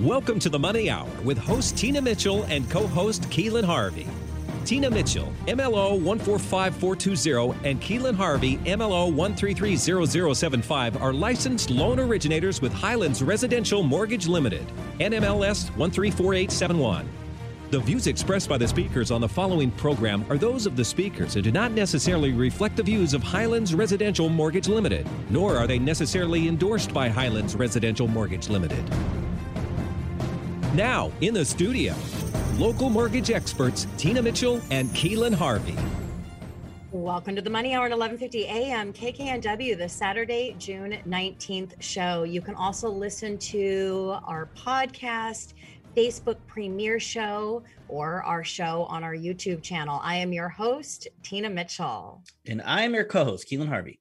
Welcome to the Money Hour with host Tina Mitchell and co host Keelan Harvey. Tina Mitchell, MLO 145420, and Keelan Harvey, MLO 1330075, are licensed loan originators with Highlands Residential Mortgage Limited, NMLS 134871. The views expressed by the speakers on the following program are those of the speakers and do not necessarily reflect the views of Highlands Residential Mortgage Limited, nor are they necessarily endorsed by Highlands Residential Mortgage Limited. Now, in the studio, local mortgage experts Tina Mitchell and Keelan Harvey. Welcome to the Money Hour at 11:50 a.m. KKNW, the Saturday, June 19th show. You can also listen to our podcast Facebook premiere show or our show on our YouTube channel. I am your host, Tina Mitchell. And I am your co host, Keelan Harvey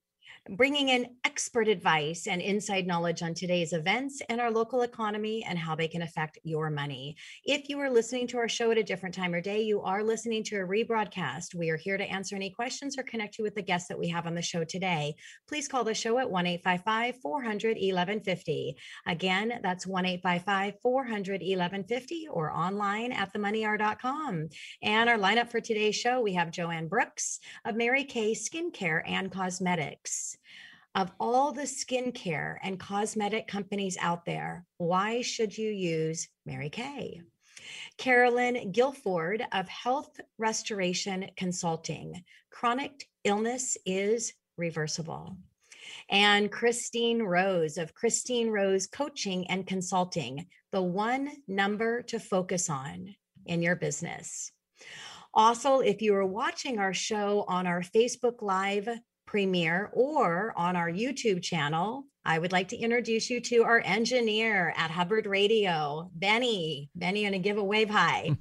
bringing in expert advice and inside knowledge on today's events and our local economy and how they can affect your money. If you are listening to our show at a different time or day, you are listening to a rebroadcast. We are here to answer any questions or connect you with the guests that we have on the show today. Please call the show at 1 855 400 1150. Again, that's 1 855 400 1150 or online at themoneyhour.com. And our lineup for today's show we have Jo Ann Brookes of Mary Kay Skincare and Cosmetics of all the skincare and cosmetic companies out there, why should you use Mary Kay? Carolyn Guilford of Health Restoration Consulting. Chronic illness is reversible. And Christine Rose of Christine Rose Coaching and Consulting, the one number to focus on in your business. Also, if you are watching our show on our Facebook Live premiere or on our YouTube channel, I would like to introduce you to our engineer at Hubbard Radio, Benny. Benny, and a give a wave hi.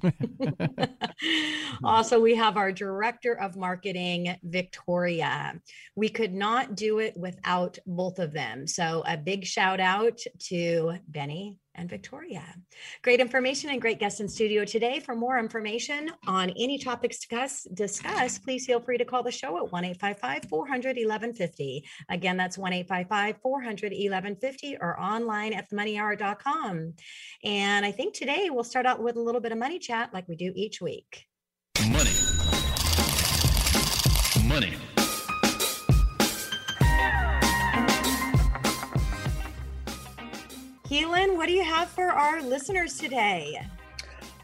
also, we have our director of marketing, Victoria. We could not do it without both of them. So, a big shout out to Benny and Victoria. Great information and great guests in studio today. For more information on any topics discuss, discuss please feel free to call the show at 1 855 400 1150. Again, that's 1 855 400 1150 or online at themoneyhour.com. And I think today we'll start out with a little bit of money chat like we do each week. Money. Money. Keelan, what do you have for our listeners today?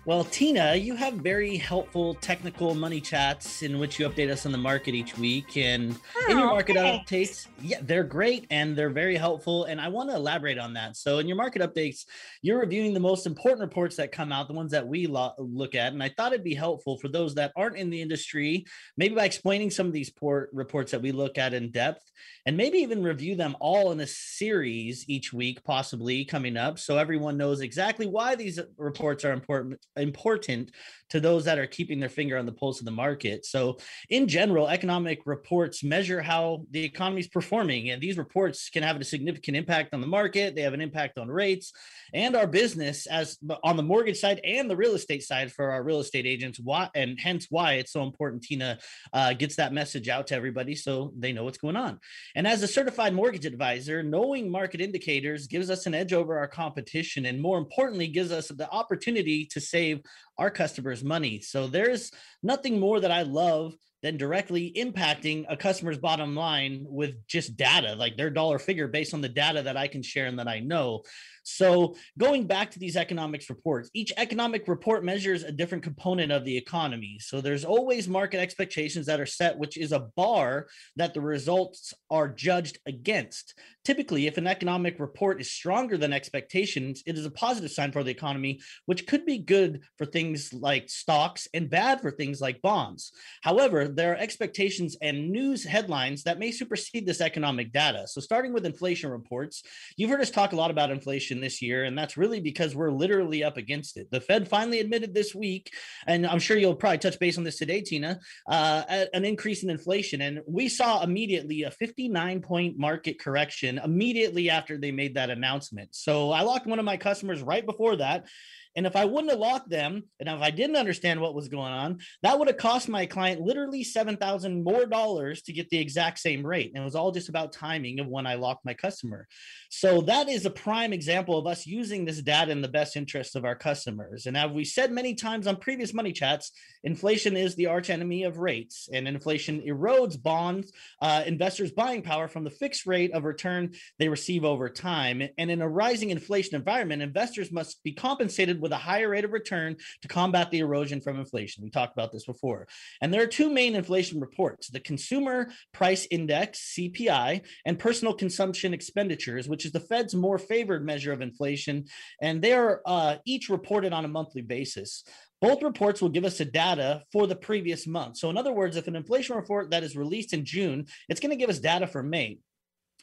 Well, Tina, you have very helpful technical money chats in which you update us on the market each week. And oh, in your oh, market thanks. updates, yeah, they're great and they're very helpful. And I want to elaborate on that. So, in your market updates, you're reviewing the most important reports that come out, the ones that we lo- look at. And I thought it'd be helpful for those that aren't in the industry, maybe by explaining some of these port- reports that we look at in depth and maybe even review them all in a series each week, possibly coming up. So everyone knows exactly why these reports are important important to those that are keeping their finger on the pulse of the market. So, in general, economic reports measure how the economy is performing, and these reports can have a significant impact on the market. They have an impact on rates and our business as on the mortgage side and the real estate side for our real estate agents. Why and hence why it's so important. Tina uh, gets that message out to everybody so they know what's going on. And as a certified mortgage advisor, knowing market indicators gives us an edge over our competition, and more importantly, gives us the opportunity to save our customers money. So there's nothing more that I love than directly impacting a customer's bottom line with just data, like their dollar figure based on the data that I can share and that I know. So, going back to these economics reports, each economic report measures a different component of the economy. So, there's always market expectations that are set, which is a bar that the results are judged against. Typically, if an economic report is stronger than expectations, it is a positive sign for the economy, which could be good for things like stocks and bad for things like bonds. However, there are expectations and news headlines that may supersede this economic data. So, starting with inflation reports, you've heard us talk a lot about inflation this year, and that's really because we're literally up against it. The Fed finally admitted this week, and I'm sure you'll probably touch base on this today, Tina, uh, an increase in inflation. And we saw immediately a 59 point market correction immediately after they made that announcement. So I locked one of my customers right before that And if I wouldn't have locked them, and if I didn't understand what was going on, that would have cost my client literally 7,000 more dollars to get the exact same rate. And it was all just about timing of when I locked my customer. So that is a prime example of us using this data in the best interest of our customers. And as we said many times on previous money chats, inflation is the arch enemy of rates, and inflation erodes bonds, uh, investors' buying power from the fixed rate of return they receive over time. And in a rising inflation environment, investors must be compensated with a higher rate of return to combat the erosion from inflation. We talked about this before. And there are two main inflation reports the Consumer Price Index, CPI, and Personal Consumption Expenditures, which is the Fed's more favored measure of inflation, and they are uh, each reported on a monthly basis. Both reports will give us the data for the previous month. So, in other words, if an inflation report that is released in June, it's going to give us data for May.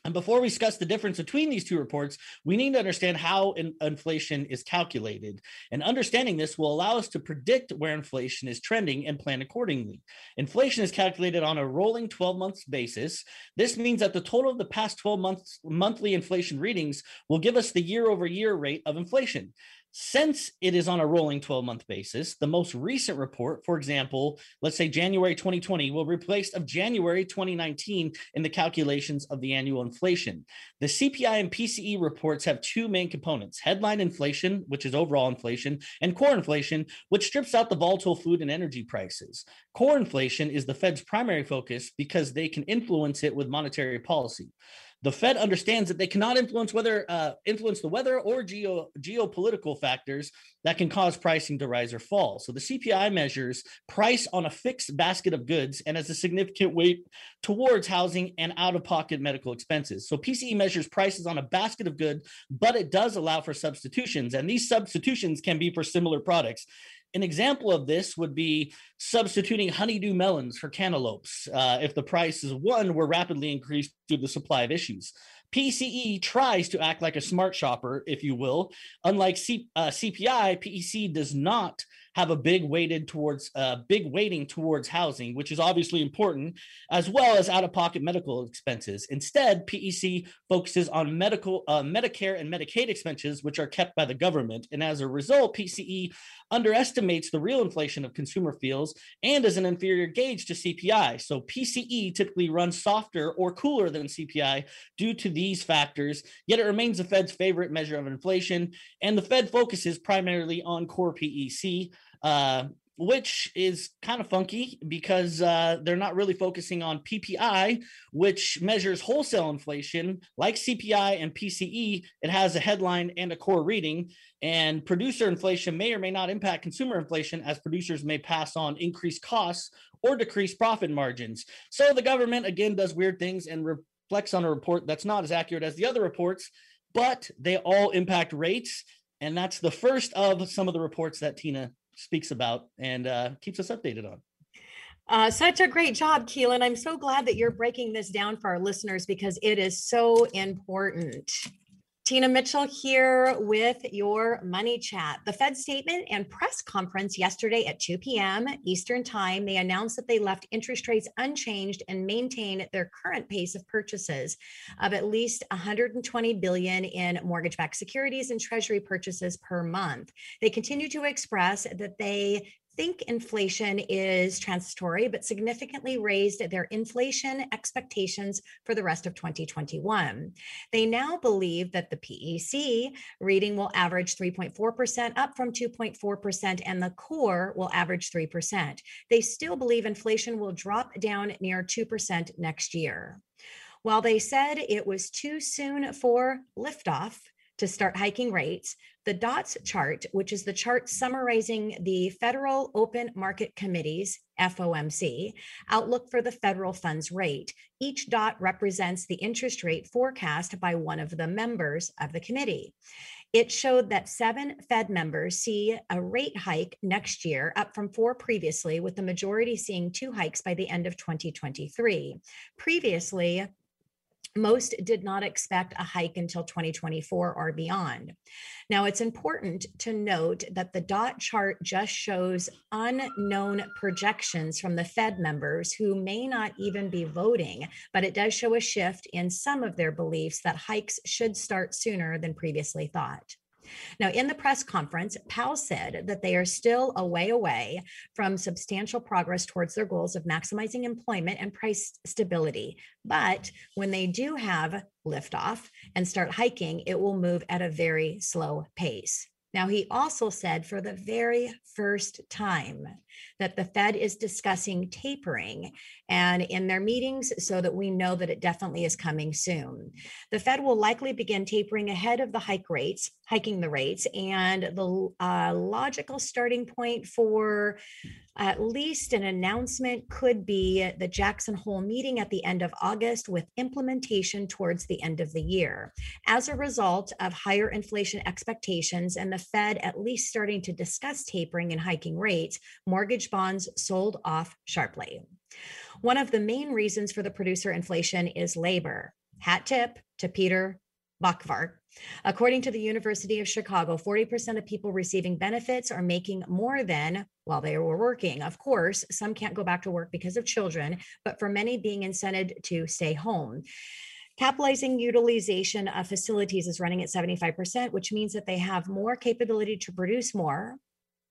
And before we discuss the difference between these two reports, we need to understand how in inflation is calculated. And understanding this will allow us to predict where inflation is trending and plan accordingly. Inflation is calculated on a rolling 12 months basis. This means that the total of the past 12 months monthly inflation readings will give us the year over year rate of inflation. Since it is on a rolling 12 month basis, the most recent report, for example, let's say January 2020, will replace of January 2019 in the calculations of the annual inflation. The CPI and PCE reports have two main components headline inflation, which is overall inflation, and core inflation, which strips out the volatile food and energy prices. Core inflation is the Fed's primary focus because they can influence it with monetary policy the Fed understands that they cannot influence whether uh, influence the weather or geo geopolitical factors that can cause pricing to rise or fall. So the CPI measures price on a fixed basket of goods and has a significant weight towards housing and out-of-pocket medical expenses. So PCE measures prices on a basket of goods, but it does allow for substitutions, and these substitutions can be for similar products. An example of this would be substituting honeydew melons for cantaloupes uh, if the prices one were rapidly increased due to the supply of issues. PCE tries to act like a smart shopper, if you will. Unlike C, uh, CPI, PEC does not have a big weighted towards uh, big weighting towards housing, which is obviously important, as well as out-of-pocket medical expenses. Instead, PEC focuses on medical, uh, Medicare and Medicaid expenses, which are kept by the government, and as a result, PCE underestimates the real inflation of consumer feels and is an inferior gauge to CPI. So PCE typically runs softer or cooler than CPI due to these factors, yet it remains the Fed's favorite measure of inflation, and the Fed focuses primarily on core PEC uh, which is kind of funky because uh, they're not really focusing on PPI, which measures wholesale inflation like CPI and PCE. It has a headline and a core reading. And producer inflation may or may not impact consumer inflation as producers may pass on increased costs or decrease profit margins. So the government, again, does weird things and reflects on a report that's not as accurate as the other reports, but they all impact rates. And that's the first of some of the reports that Tina speaks about and uh, keeps us updated on. Uh, such a great job, Keelan. I'm so glad that you're breaking this down for our listeners because it is so important. Tina Mitchell here with your money chat. The Fed statement and press conference yesterday at 2 p.m. Eastern Time, they announced that they left interest rates unchanged and maintain their current pace of purchases of at least 120 billion in mortgage-backed securities and treasury purchases per month. They continue to express that they think inflation is transitory, but significantly raised their inflation expectations for the rest of 2021. They now believe that the PEC reading will average 3.4%, up from 2.4%, and the core will average 3%. They still believe inflation will drop down near 2% next year. While they said it was too soon for liftoff, to start hiking rates, the DOTS chart, which is the chart summarizing the Federal Open Market Committee's FOMC outlook for the federal funds rate. Each dot represents the interest rate forecast by one of the members of the committee. It showed that seven Fed members see a rate hike next year, up from four previously, with the majority seeing two hikes by the end of 2023. Previously, most did not expect a hike until 2024 or beyond. Now, it's important to note that the dot chart just shows unknown projections from the Fed members who may not even be voting, but it does show a shift in some of their beliefs that hikes should start sooner than previously thought. Now, in the press conference, Powell said that they are still a way away from substantial progress towards their goals of maximizing employment and price stability. But when they do have liftoff and start hiking, it will move at a very slow pace. Now, he also said for the very first time that the Fed is discussing tapering and in their meetings so that we know that it definitely is coming soon. The Fed will likely begin tapering ahead of the hike rates, hiking the rates, and the uh, logical starting point for at least an announcement could be the Jackson Hole meeting at the end of August with implementation towards the end of the year. As a result of higher inflation expectations and the Fed at least starting to discuss tapering and hiking rates, mortgage bonds sold off sharply. One of the main reasons for the producer inflation is labor. Hat tip to Peter According to the University of Chicago, 40% of people receiving benefits are making more than while they were working. Of course, some can't go back to work because of children, but for many being incented to stay home. Capitalizing utilization of facilities is running at 75%, which means that they have more capability to produce more,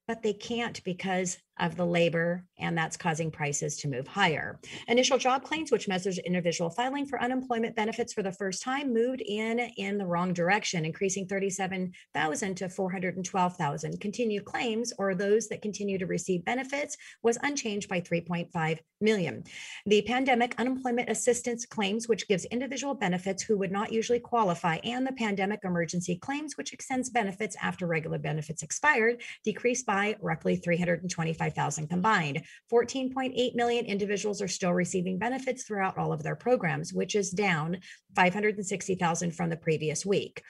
but they can't because of the labor, and that's causing prices to move higher. Initial job claims, which measures individual filing for unemployment benefits for the first time, moved in in the wrong direction, increasing 37,000 to 412,000. Continued claims, or those that continue to receive benefits, was unchanged by 3.5 million. The pandemic unemployment assistance claims, which gives individual benefits who would not usually qualify, and the pandemic emergency claims, which extends benefits after regular benefits expired, decreased by roughly 325 25,000 combined. 14.8 million individuals are still receiving benefits throughout all of their programs, which is down 560,000 from the previous week.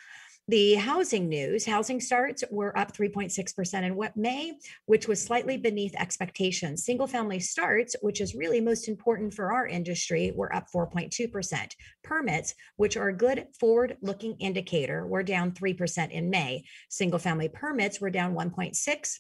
The housing news housing starts were up 3.6% in what May, which was slightly beneath expectations. Single family starts, which is really most important for our industry, were up 4.2%. Permits, which are a good forward looking indicator, were down 3% in May. Single family permits were down 1.6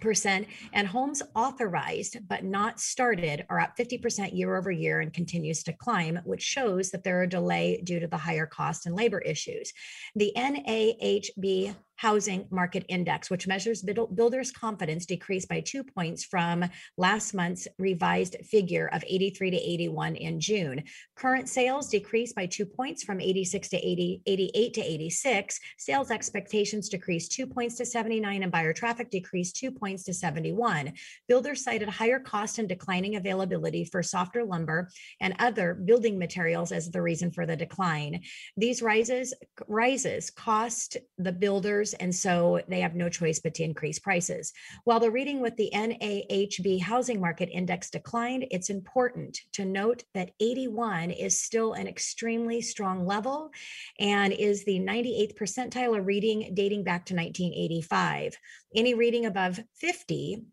percent and homes authorized but not started are up 50% year over year and continues to climb which shows that there are delay due to the higher cost and labor issues. The nahb housing market index, which measures builders' confidence, decreased by two points from last month's revised figure of 83 to 81 in June. Current sales decreased by two points from 86 to 80, 88 to 86. Sales expectations decreased two points to 79, and buyer traffic decreased two points to 71. Builders cited higher cost and declining availability for softer lumber and other building materials as the reason for the decline. These rises rises cost the builders and so they have no choice but to increase prices. While the reading with the NAHB housing market index declined, it's important to note that 81 is still an extremely strong level and is the 98th percentile of reading dating back to 1985. Any reading above 50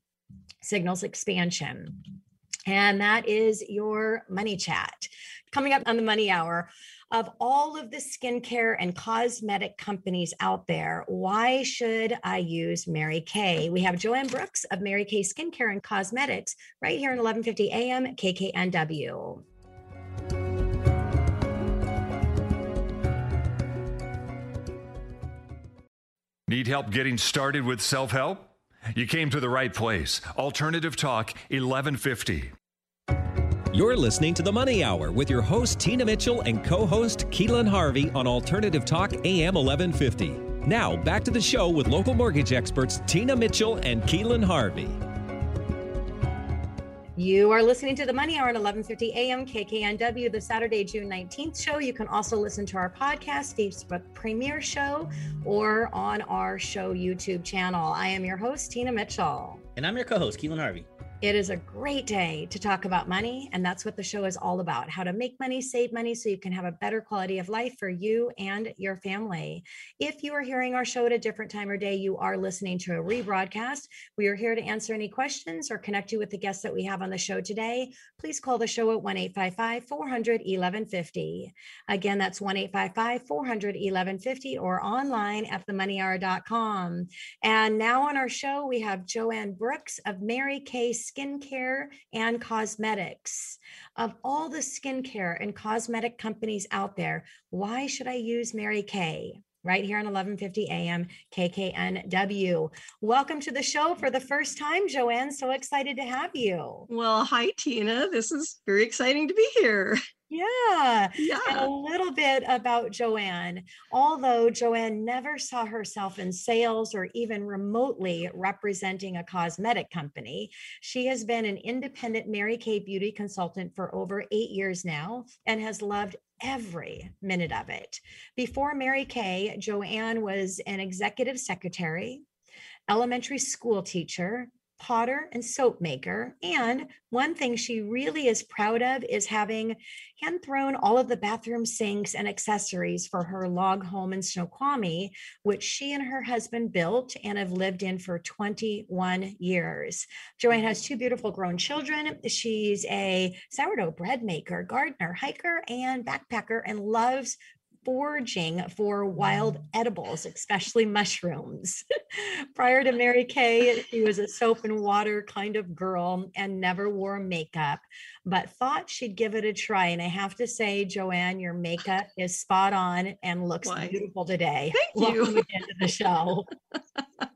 signals expansion. And that is your money chat. Coming up on the money hour, of all of the skincare and cosmetic companies out there, why should I use Mary Kay? We have Jo Ann Brookes of Mary Kay Skincare and Cosmetics right here in 1150 AM KKNW. Need help getting started with self help? You came to the right place. Alternative Talk 1150. You're listening to The Money Hour with your host, Tina Mitchell, and co host, Keelan Harvey on Alternative Talk AM 1150. Now, back to the show with local mortgage experts, Tina Mitchell and Keelan Harvey. You are listening to the Money Hour at 11:50 a.m. KKNW, the Saturday, June 19th show. You can also listen to our podcast, Facebook Premiere Show, or on our show YouTube channel. I am your host, Tina Mitchell, and I'm your co-host, Keelan Harvey. It is a great day to talk about money. And that's what the show is all about how to make money, save money so you can have a better quality of life for you and your family. If you are hearing our show at a different time or day, you are listening to a rebroadcast. We are here to answer any questions or connect you with the guests that we have on the show today. Please call the show at 1 855 400 1150. Again, that's 1 855 400 1150 or online at themoneyhour.com. And now on our show, we have Jo Ann Brookes of Mary Kay skincare and cosmetics. Of all the skincare and cosmetic companies out there, why should I use Mary Kay? right here on 1150 AM KKNW. Welcome to the show for the first time, Jo Ann. So excited to have you. Well, hi, Tina. This is very exciting to be here. Yeah. Yeah. And a little bit about Jo Ann. Although Jo Ann never saw herself in sales or even remotely representing a cosmetic company, she has been an independent Mary Kay beauty consultant for over eight years now and has loved every minute of it. Before Mary Kay, Jo Ann was an executive secretary, elementary school teacher, potter and soap maker. And one thing she really is proud of is having hand thrown all of the bathroom sinks and accessories for her log home in Snoqualmie, which she and her husband built and have lived in for 21 years. Jo Ann has two beautiful grown children. She's a sourdough bread maker, gardener, hiker, and backpacker, and loves foraging for wild mm. edibles, especially mushrooms. Prior to Mary Kay, she was a soap and water kind of girl and never wore makeup, but thought she'd give it a try. And I have to say, Jo Ann, your makeup is spot on and looks Why? beautiful today. Thank you. Welcome again to the show.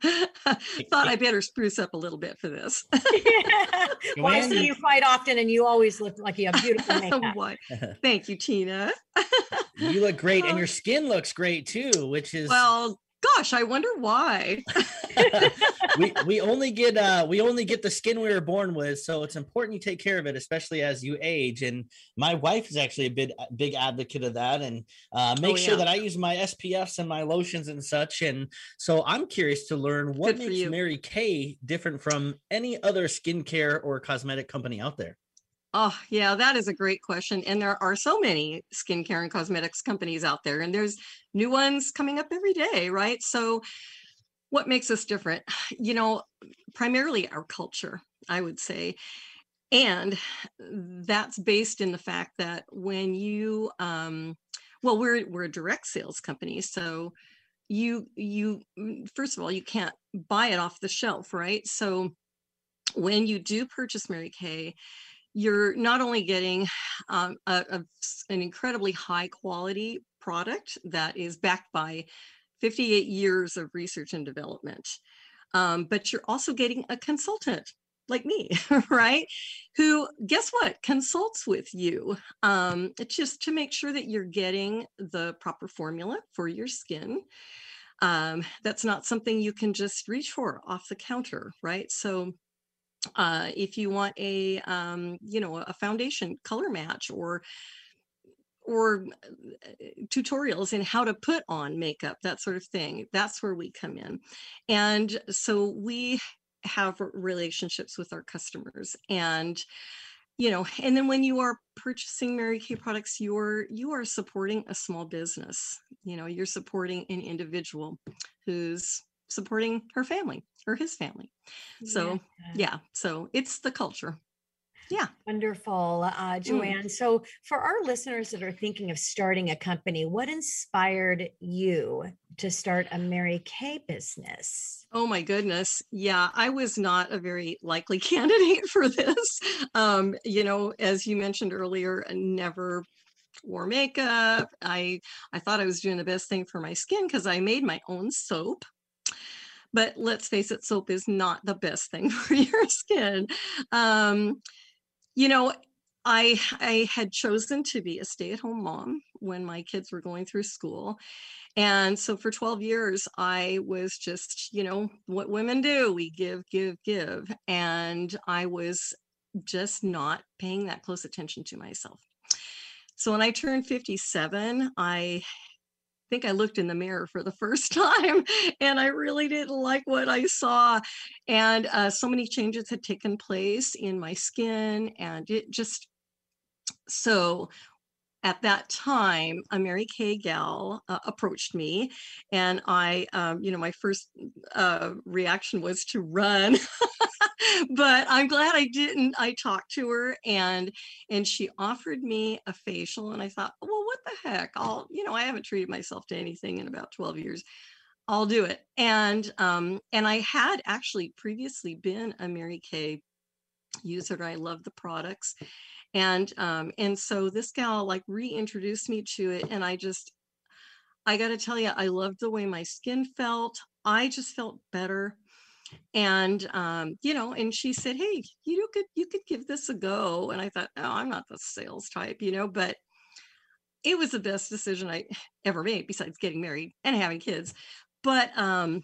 Thought I better spruce up a little bit for this. well, I see you- you quite often, and you always look like you have beautiful makeup. Why? Thank you, Tina. You look great, and your skin looks great too, which is Well, gosh, I wonder why. we we only get uh we only get the skin we were born with, so it's important you take care of it, especially as you age. And my wife is actually a big big advocate of that, and uh, make Oh, sure yeah. that I use my SPFs and my lotions and such. And so I'm curious to learn what makes you. Mary Kay different from any other skincare or cosmetic company out there. Oh, yeah, that is a great question. And there are so many skincare and cosmetics companies out there, and there's new ones coming up every day, right? So, what makes us different? You know, primarily our culture, I would say. And that's based in the fact that when you, um, well, we're we're a direct sales company, so you you mm, first of all you can't buy it off the shelf, right? So when you do purchase Mary Kay, you're not only getting um, a, a an incredibly high quality product that is backed by 58 years of research and development, um, but you're also getting a consultant like me, right? Who, guess what, consults with you um, just to make sure that you're getting the proper formula for your skin. Um, that's not something you can just reach for off the counter, right? So, uh, if you want a um, you know a foundation color match or or uh, tutorials in how to put on makeup that sort of thing that's where we come in. And so we have relationships with our customers and you know and then when you are purchasing mary kay products you're you are supporting a small business. You know you're supporting an individual who's supporting her family or his family so yeah so it's the culture yeah Wonderful, uh, Jo Ann. So, for our listeners that are thinking of starting a company, what inspired you to start a Mary Kay business? Oh my goodness. Yeah, I was not a very likely candidate for this. Um, you know, as you mentioned earlier, never wore makeup. I I thought I was doing the best thing for my skin because I made my own soap. But let's face it, soap is not the best thing for your skin. Um, you know, I I had chosen to be a stay-at-home mom when my kids were going through school. And so for 12 years, I was just, you know, what women do we give, give, give. And I was just not paying that close attention to myself. So when I turned 57, I think I looked in the mirror for the first time and I really didn't like what I saw. And uh, so many changes had taken place in my skin and it just, so at that time, a Mary Kay gal uh, approached me, and I, um, you know, my first uh, reaction was to run. but I'm glad I didn't. I talked to her, and and she offered me a facial, and I thought, well, what the heck? I'll, you know, I haven't treated myself to anything in about 12 years. I'll do it. And um, and I had actually previously been a Mary Kay user. I love the products and um and so this gal like reintroduced me to it and i just I got to tell you, I loved the way my skin felt. I just felt better. And um, you know, and she said, "Hey, you could you could give this a go." And I thought, "Oh, I'm not the sales type, you know," but it was the best decision I ever made besides getting married and having kids. But um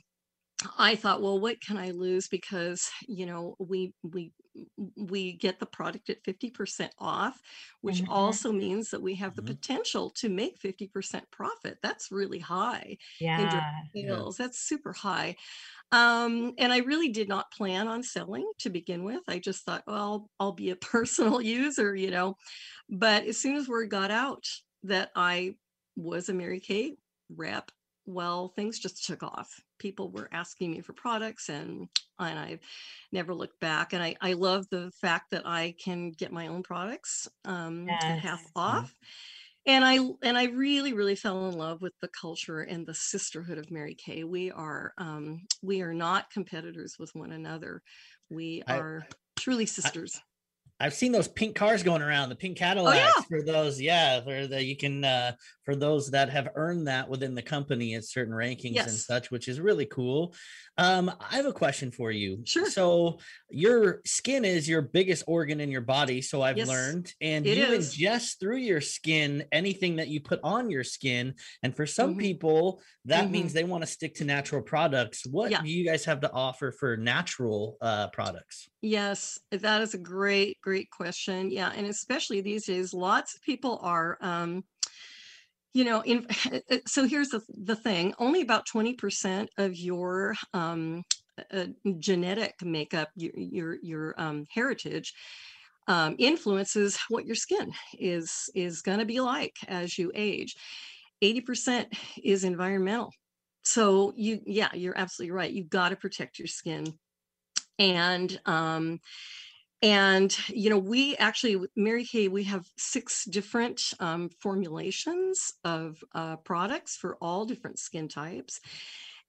I thought, well, what can I lose? Because you know, we we we get the product at 50% off, which Mhm. also means that we have the Mhm. potential to make 50% profit. That's really high Yeah. Yeah. sales. That's super high. Um, and I really did not plan on selling to begin with. I just thought, well, I'll be a personal user, you know. But as soon as word got out that I was a Mary Kay rep, well, things just took off. People were asking me for products and and I never looked back. And I, I love the fact that I can get my own products um, at half off. And I and I really, really fell in love with the culture and the sisterhood of Mary Kay. We are um, we are not competitors with one another. We I- are truly sisters. I've seen those pink cars going around, the pink Oh, yeah. Cadillacs for those, yeah, for the you can uh for those that have earned that within the company at certain rankings and such, which is really cool. Um, I have a question for you. Sure. So your skin is your biggest organ in your body, so I've Yes, learned, and you is. ingest through your skin anything that you put on your skin. And for some Mhm. people, that means they want to stick to natural products. What Yeah. do you guys have to offer for natural uh products? Yes, that is a great, great question. Yeah, and especially these days, lots of people are, um, you know, in. So here's the the thing: only about twenty percent of your um, uh, genetic makeup, your your your um, heritage, um, influences what your skin is is going to be like as you age. Eighty percent is environmental. So you, yeah, you're absolutely right. You've got to protect your skin and um and you know we actually mary kay we have six different um, formulations of uh, products for all different skin types.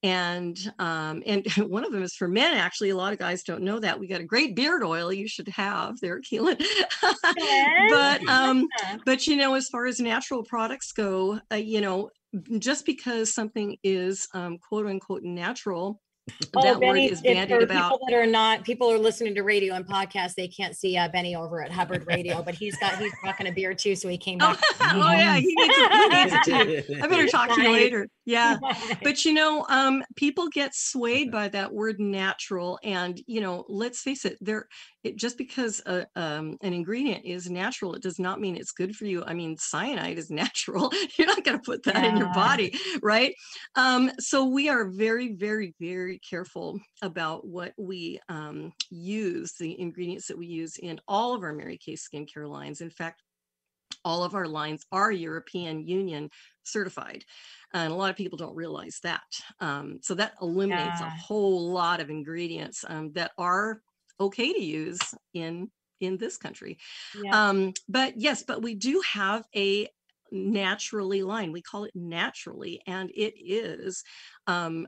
And um and one of them is for men actually. A lot of guys don't know that. We got a great beard oil you should have there keelan. But um but you know as far as natural products go uh, you know just because something is um, quote unquote natural Oh, that word is bandied about people that are not people are listening to radio and podcasts, they can't see uh, Benny over at Hubbard Radio, but he's got he's rocking a beard too, so he came Oh, back. oh yeah, he needs it, he needs it too. I better talk to you later. Yeah. But you know, um, people get swayed by that word natural. And, you know, let's face it, there it just because a, um, an ingredient is natural, it does not mean it's good for you. I mean, cyanide is natural. You're not going to put that in your body, right? Um, so we are very, very, very careful about what we um, use, the ingredients that we use in all of our Mary Kay skincare lines. In fact, all of our lines are European Union certified. And a lot of people don't realize that. Um, so that eliminates a whole lot of ingredients um, that are okay to use in in this country. Yeah. Um, but yes, but we do have a naturally line. We call it naturally, and it is um,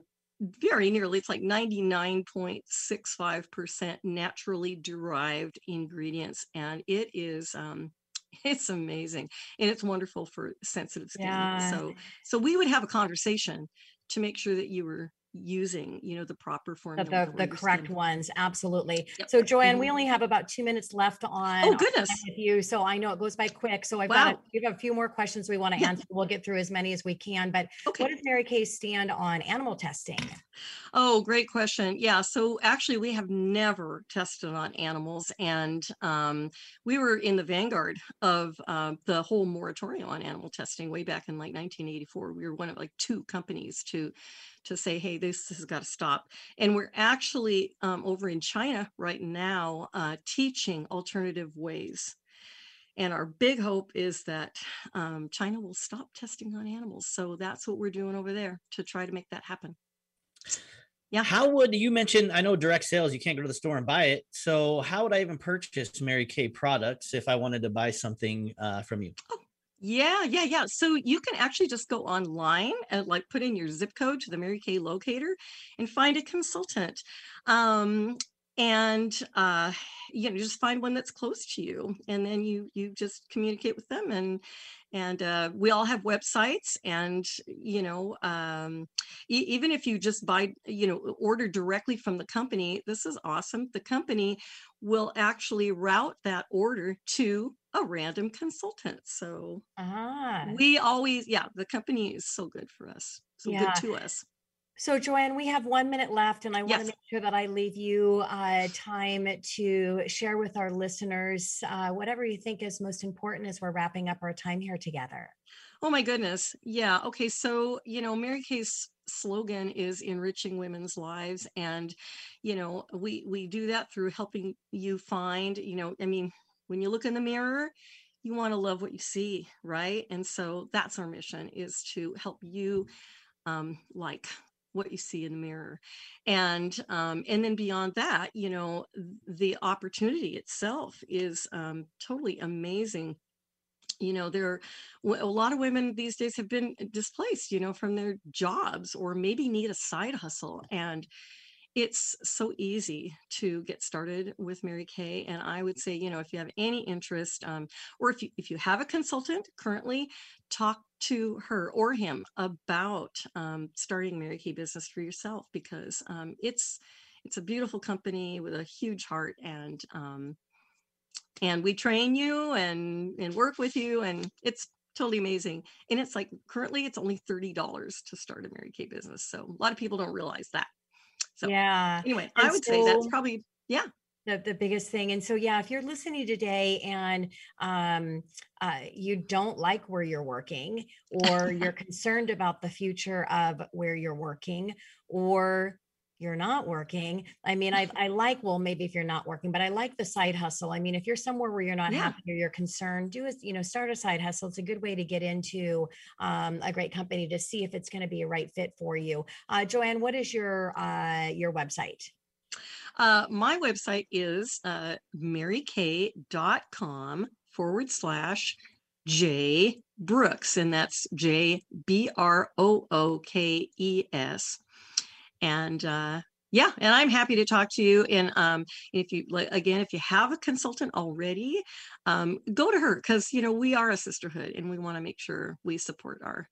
very nearly, it's like 99.65% naturally derived ingredients. And it is um, it's amazing and it's wonderful for sensitive skin. Yeah. So so we would have a conversation to make sure that you were using, you know, the proper the, formula. the, for the correct ones absolutely Yep. so joanne we Mhm. only have about two minutes left on Oh goodness. with you so i know it goes by quick so i've got a, Wow. we've a few more questions we want to Yeah. answer we'll get through as many as we can but Okay. what does mary kay stand on animal testing Oh, great question. Yeah. So actually, we have never tested on animals, and um, we were in the vanguard of uh, the whole moratorium on animal testing way back in like 1984. We were one of like two companies to to say, "Hey, this, has got to stop." And we're actually um, over in China right now uh, teaching alternative ways. And our big hope is that um, China will stop testing on animals. So that's what we're doing over there to try to make that happen. Yeah. How would you mention? I know direct sales, you can't go to the store and buy it. So, how would I even purchase Mary Kay products if I wanted to buy something uh, from you? Yeah, yeah, yeah. So you can actually just go online and like put in your zip code to the Mary Kay locator and find a consultant. Um, and uh, you know just find one that's close to you and then you you just communicate with them and and uh, we all have websites and you know um, e- even if you just buy you know order directly from the company this is awesome the company will actually route that order to a random consultant so ah. we always yeah the company is so good for us so yeah. good to us so, Jo Ann, we have one minute left, and I want yes. to make sure that I leave you uh, time to share with our listeners uh, whatever you think is most important as we're wrapping up our time here together. Oh, my goodness. Yeah. Okay. So, you know, Mary Kay's slogan is enriching women's lives and you know we we do that through helping you find you know i mean when you look in the mirror you want to love what you see right? And so that's our mission is to help you um, like what you see in the mirror. And um, and then beyond that you know the opportunity itself is um, totally amazing. You know there are a lot of women these days have been displaced you know from their jobs or maybe need a side hustle. And it's so easy to get started with Mary Kay. And I would say, you know, if you have any interest, um, or if you if you have a consultant currently, talk to her or him about um, starting Mary Kay business for yourself because um, it's it's a beautiful company with a huge heart and um, and we train you and and work with you and it's totally amazing and it's like currently it's only $30 to start a mary kay business so a lot of people don't realize that so yeah. Anyway, and I would so, say that's probably yeah. The, the biggest thing. And so, yeah, if you're listening today and um, uh, you don't like where you're working, or you're concerned about the future of where you're working, or you're not working. I mean, I, I like, well, maybe if you're not working, but I like the side hustle. I mean, if you're somewhere where you're not yeah. happy or you're concerned, do is, you know, start a side hustle. It's a good way to get into um, a great company to see if it's going to be a right fit for you. Uh, Jo Ann, what is your, uh, your website? Uh, my website is uh, marykay.com forward slash J Brookes, and that's J B R O O K E S and uh, yeah and i'm happy to talk to you and um, if you again if you have a consultant already um, go to her because you know we are a sisterhood and we want to make sure we support our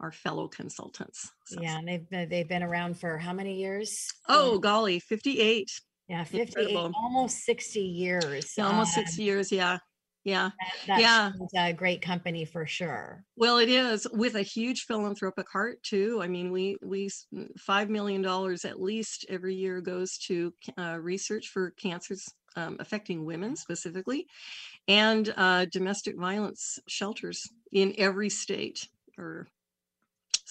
our fellow consultants so. yeah and they've they've been around for how many years oh golly 58 yeah 58 Incredible. almost 60 years yeah, almost 60 years yeah yeah. That, yeah. a great company for sure. Well it is with a huge philanthropic heart too. I mean we we five million dollars at least every year goes to uh, research for cancers um, affecting women specifically and uh, domestic violence shelters in every state or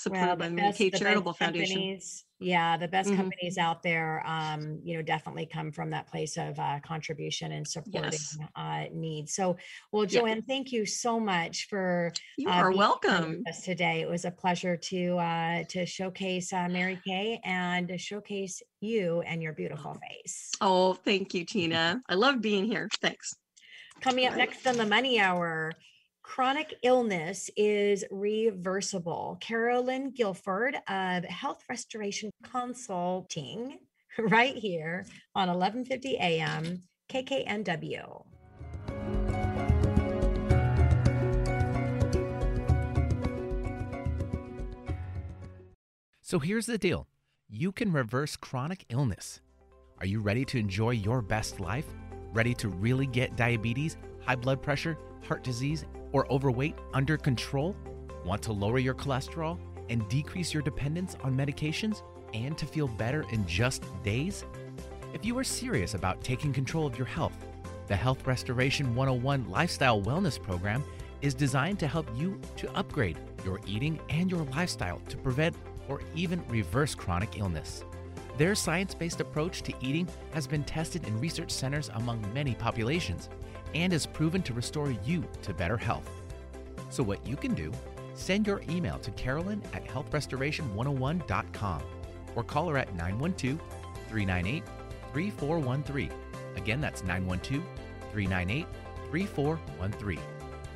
supported well, by the Mary Kay Charitable Foundation. Yeah, the best mm-hmm. companies out there, um, you know, definitely come from that place of uh, contribution and supporting yes. uh, needs. So, well, Jo Ann, yeah. thank you so much for you uh, are welcome us today. It was a pleasure to uh, to showcase uh, Mary Kay and to showcase you and your beautiful face. Oh, thank you, Tina. I love being here. Thanks. Coming up next on the Money Hour chronic illness is reversible. Carolyn Guilford of Health Restoration Consulting, right here on 11:50 a.m. KKNW. So here's the deal. You can reverse chronic illness. Are you ready to enjoy your best life? Ready to really get diabetes, high blood pressure, heart disease, or overweight under control? Want to lower your cholesterol and decrease your dependence on medications and to feel better in just days? If you are serious about taking control of your health, the Health Restoration 101 Lifestyle Wellness Program is designed to help you to upgrade your eating and your lifestyle to prevent or even reverse chronic illness. Their science based approach to eating has been tested in research centers among many populations and is proven to restore you to better health. So, what you can do, send your email to Carolyn at healthrestoration101.com or call her at 912 398 3413. Again, that's 912 398 3413.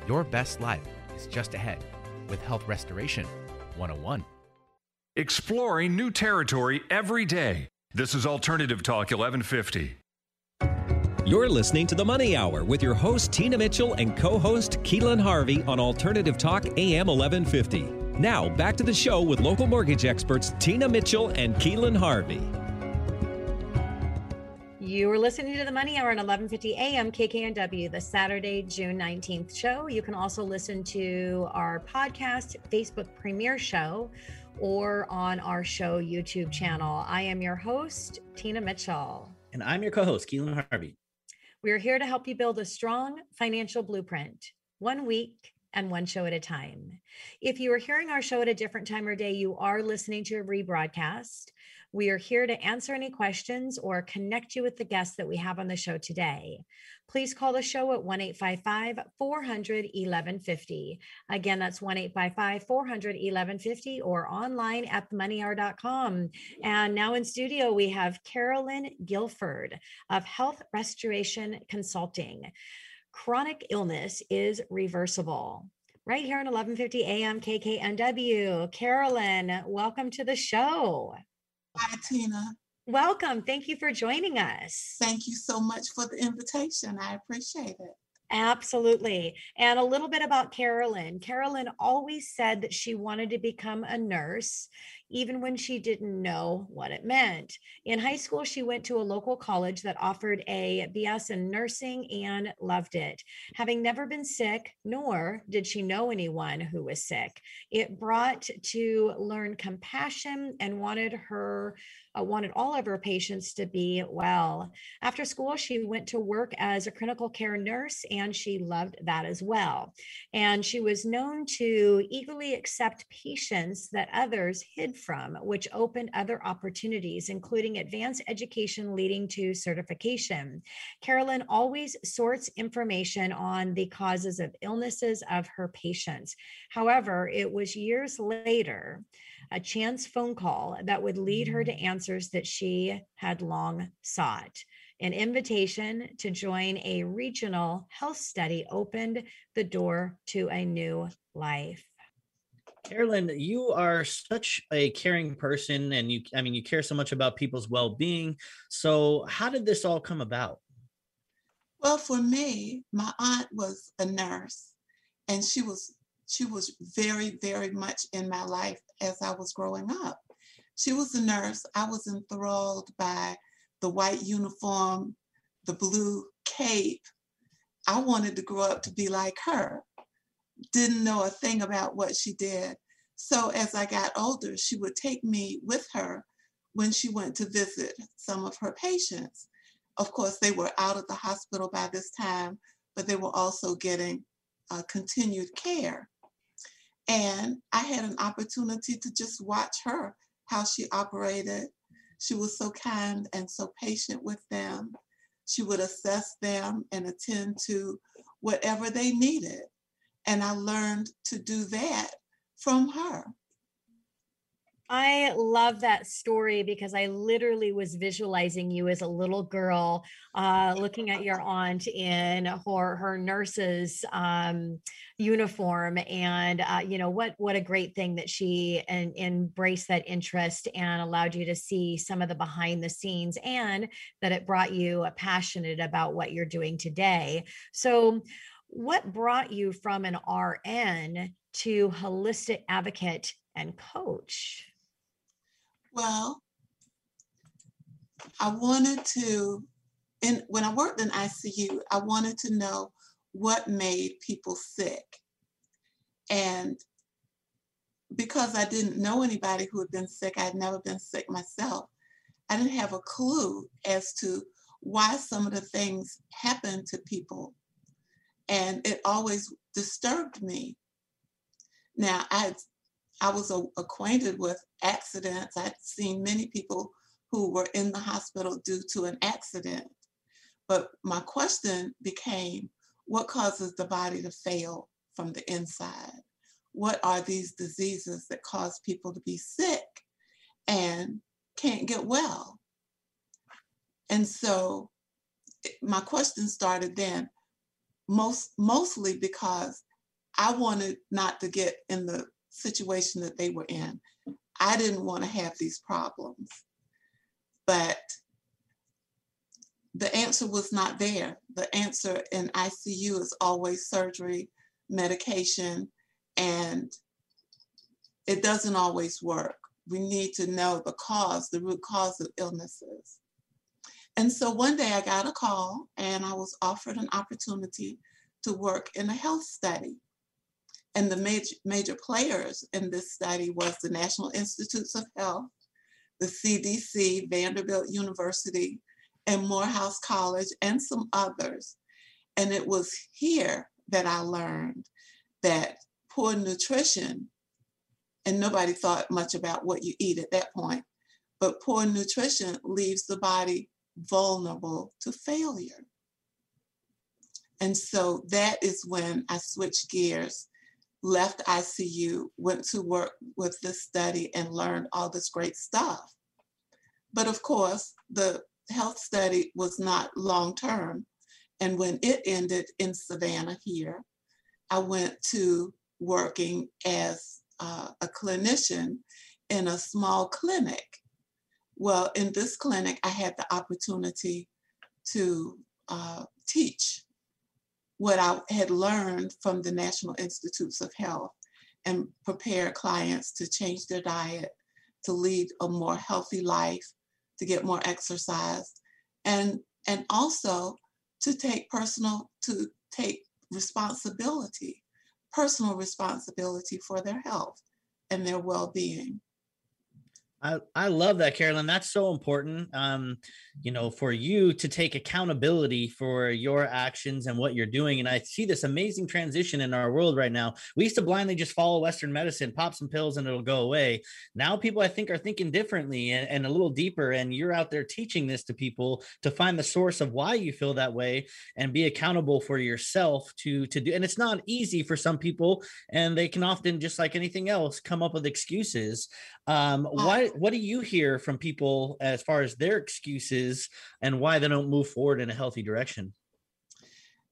Your best life is just ahead with Health Restoration 101. Exploring new territory every day. This is Alternative Talk 1150. You're listening to the Money Hour with your host, Tina Mitchell, and co host, Keelan Harvey on Alternative Talk AM 1150. Now, back to the show with local mortgage experts, Tina Mitchell and Keelan Harvey. You are listening to the Money Hour on 11:50 a.m. KKNW, the Saturday, June 19th show. You can also listen to our podcast, Facebook premiere show, or on our show YouTube channel. I am your host, Tina Mitchell. And I'm your co-host, Keelan Harvey. We are here to help you build a strong financial blueprint, one week and one show at a time. If you are hearing our show at a different time or day, you are listening to a rebroadcast. We are here to answer any questions or connect you with the guests that we have on the show today. Please call the show at 1 855 400 1150. Again, that's 1 855 400 1150 or online at themoneyhour.com. And now in studio, we have Carolyn Guilford of Health Restoration Consulting. Chronic illness is reversible right here on 1150 AM KKNW. Carolyn, welcome to the show. Hi, Tina. Welcome. Thank you for joining us. Thank you so much for the invitation. I appreciate it. Absolutely. And a little bit about Carolyn. Carolyn always said that she wanted to become a nurse even when she didn't know what it meant. In high school, she went to a local college that offered a BS in nursing and loved it. Having never been sick, nor did she know anyone who was sick, it brought to learn compassion and wanted her uh, wanted all of her patients to be well. After school, she went to work as a critical care nurse, and she loved that as well. And she was known to eagerly accept patients that others hid from, which opened other opportunities, including advanced education leading to certification. Carolyn always sorts information on the causes of illnesses of her patients. However, it was years later a chance phone call that would lead her to mm. answers that she had long sought. An invitation to join a regional health study opened the door to a new life. Carolyn, you are such a caring person and you I mean you care so much about people's well-being. So how did this all come about? Well, for me, my aunt was a nurse and she was she was very, very much in my life as I was growing up. She was a nurse. I was enthralled by the white uniform, the blue cape. I wanted to grow up to be like her. Didn't know a thing about what she did. So as I got older, she would take me with her when she went to visit some of her patients. Of course, they were out of the hospital by this time, but they were also getting uh, continued care. And I had an opportunity to just watch her, how she operated. She was so kind and so patient with them. She would assess them and attend to whatever they needed. And I learned to do that from her. I love that story because I literally was visualizing you as a little girl, uh, looking at your aunt in her her nurse's um, uniform, and uh, you know what what a great thing that she and embraced that interest and allowed you to see some of the behind the scenes, and that it brought you passionate about what you're doing today. So, what brought you from an RN to holistic advocate and coach? Well, I wanted to, and when I worked in ICU, I wanted to know what made people sick. And because I didn't know anybody who had been sick, I had never been sick myself, I didn't have a clue as to why some of the things happened to people. And it always disturbed me. Now, I I was a, acquainted with accidents. I'd seen many people who were in the hospital due to an accident. But my question became what causes the body to fail from the inside? What are these diseases that cause people to be sick and can't get well? And so my question started then, most mostly because I wanted not to get in the situation that they were in. I didn't want to have these problems. But the answer was not there. The answer in ICU is always surgery, medication, and it doesn't always work. We need to know the cause, the root cause of illnesses. And so one day I got a call and I was offered an opportunity to work in a health study. And the major, major players in this study was the National Institutes of Health, the CDC, Vanderbilt University, and Morehouse College, and some others. And it was here that I learned that poor nutrition, and nobody thought much about what you eat at that point, but poor nutrition leaves the body vulnerable to failure. And so that is when I switched gears, left ICU, went to work with this study and learned all this great stuff. But of course, the health study was not long term. And when it ended in Savannah here, I went to working as uh, a clinician in a small clinic well, in this clinic, I had the opportunity to uh, teach what I had learned from the National Institutes of Health and prepare clients to change their diet, to lead a more healthy life, to get more exercise, and and also to take personal to take responsibility, personal responsibility for their health and their well-being. I, I love that, Carolyn. That's so important. Um, you know, for you to take accountability for your actions and what you're doing. And I see this amazing transition in our world right now. We used to blindly just follow Western medicine, pop some pills, and it'll go away. Now people, I think, are thinking differently and, and a little deeper. And you're out there teaching this to people to find the source of why you feel that way and be accountable for yourself to to do. And it's not easy for some people, and they can often, just like anything else, come up with excuses. Um, why? What do you hear from people as far as their excuses and why they don't move forward in a healthy direction?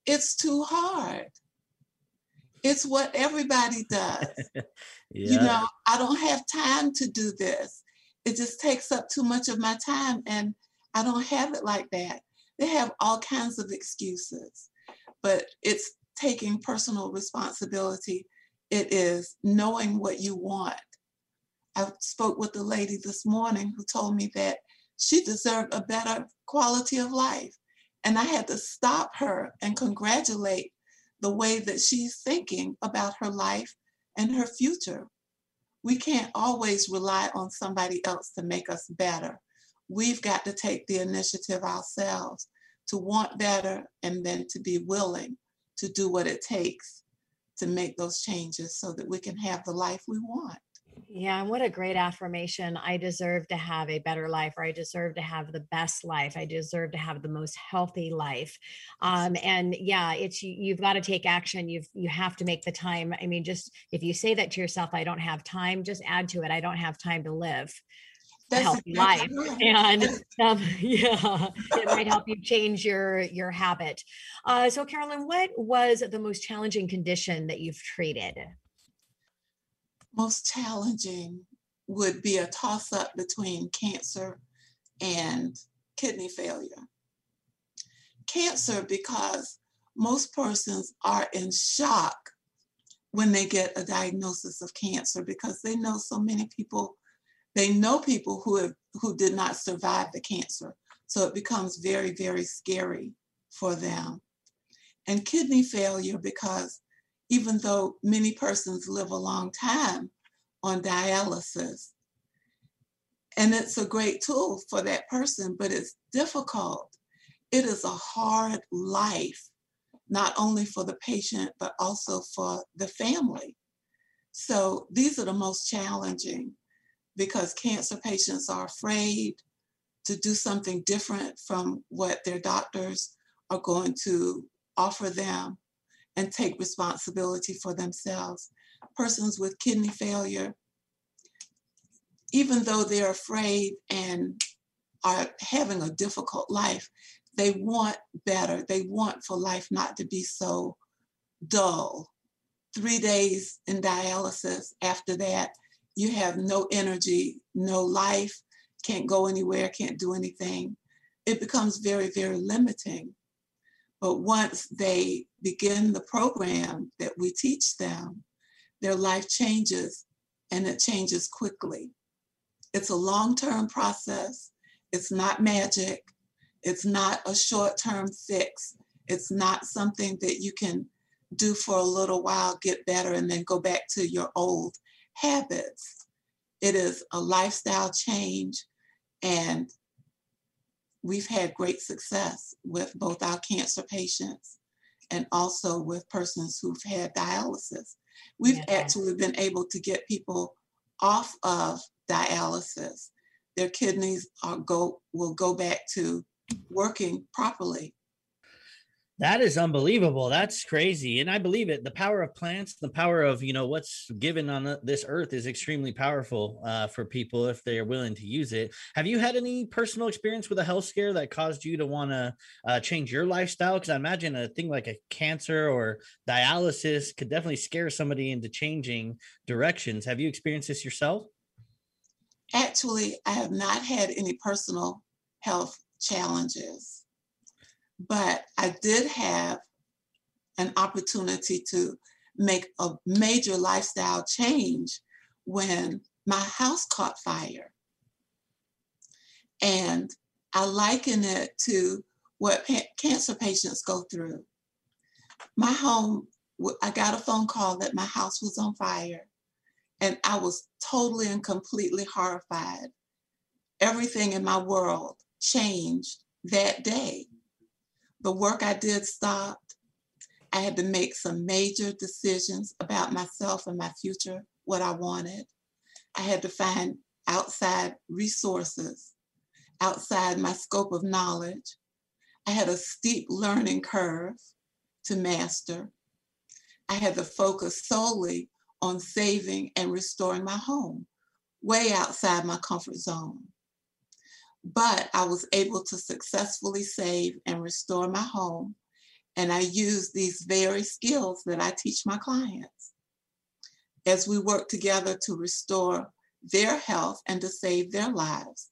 It's too hard. It's what everybody does. yeah. You know, I don't have time to do this. It just takes up too much of my time, and I don't have it like that. They have all kinds of excuses, but it's taking personal responsibility. It is knowing what you want I spoke with a lady this morning who told me that she deserved a better quality of life. And I had to stop her and congratulate the way that she's thinking about her life and her future. We can't always rely on somebody else to make us better. We've got to take the initiative ourselves to want better and then to be willing to do what it takes to make those changes so that we can have the life we want. Yeah, and what a great affirmation. I deserve to have a better life, or I deserve to have the best life. I deserve to have the most healthy life. Um, and yeah, it's you, you've got to take action. You've you have to make the time. I mean, just if you say that to yourself, I don't have time, just add to it, I don't have time to live a healthy life. And um, yeah, it might help you change your your habit. Uh, so Carolyn, what was the most challenging condition that you've treated? Most challenging would be a toss up between cancer and kidney failure. Cancer, because most persons are in shock when they get a diagnosis of cancer because they know so many people, they know people who have who did not survive the cancer. So it becomes very, very scary for them. And kidney failure because even though many persons live a long time on dialysis. And it's a great tool for that person, but it's difficult. It is a hard life, not only for the patient, but also for the family. So these are the most challenging because cancer patients are afraid to do something different from what their doctors are going to offer them and take responsibility for themselves. Persons with kidney failure, even though they're afraid and are having a difficult life, they want better. They want for life not to be so dull. Three days in dialysis, after that, you have no energy, no life, can't go anywhere, can't do anything. it becomes very, very limiting. But once they begin the program that we teach them, their life changes and it changes quickly. It's a long term process, it's not magic, it's not a short term fix, it's not something that you can do for a little while, get better, and then go back to your old habits. It is a lifestyle change, and we've had great success with both our cancer patients and also with persons who've had dialysis. We've yeah. actually been able to get people off of dialysis. Their kidneys are go will go back to working properly that is unbelievable. That's crazy. And I believe it. The power of plants, the power of, you know, what's given on this earth is extremely powerful uh, for people if they are willing to use it. Have you had any personal experience with a health scare that caused you to want to uh, change your lifestyle? Because I imagine a thing like a cancer or dialysis could definitely scare somebody into changing directions. Have you experienced this yourself? Actually, I have not had any personal health challenges but I did have an opportunity to make a major lifestyle change when my house caught fire. And I liken it to what pa- cancer patients go through. My home, I got a phone call that my house was on fire, and I was totally and completely horrified. Everything in my world changed that day the work I did stopped. I had to make some major decisions about myself and my future, what I wanted. I had to find outside resources, outside my scope of knowledge. I had a steep learning curve to master. I had to focus solely on saving and restoring my home, way outside my comfort zone but I was able to successfully save and restore my home. And I use these very skills that I teach my clients as we work together to restore their health and to save their lives.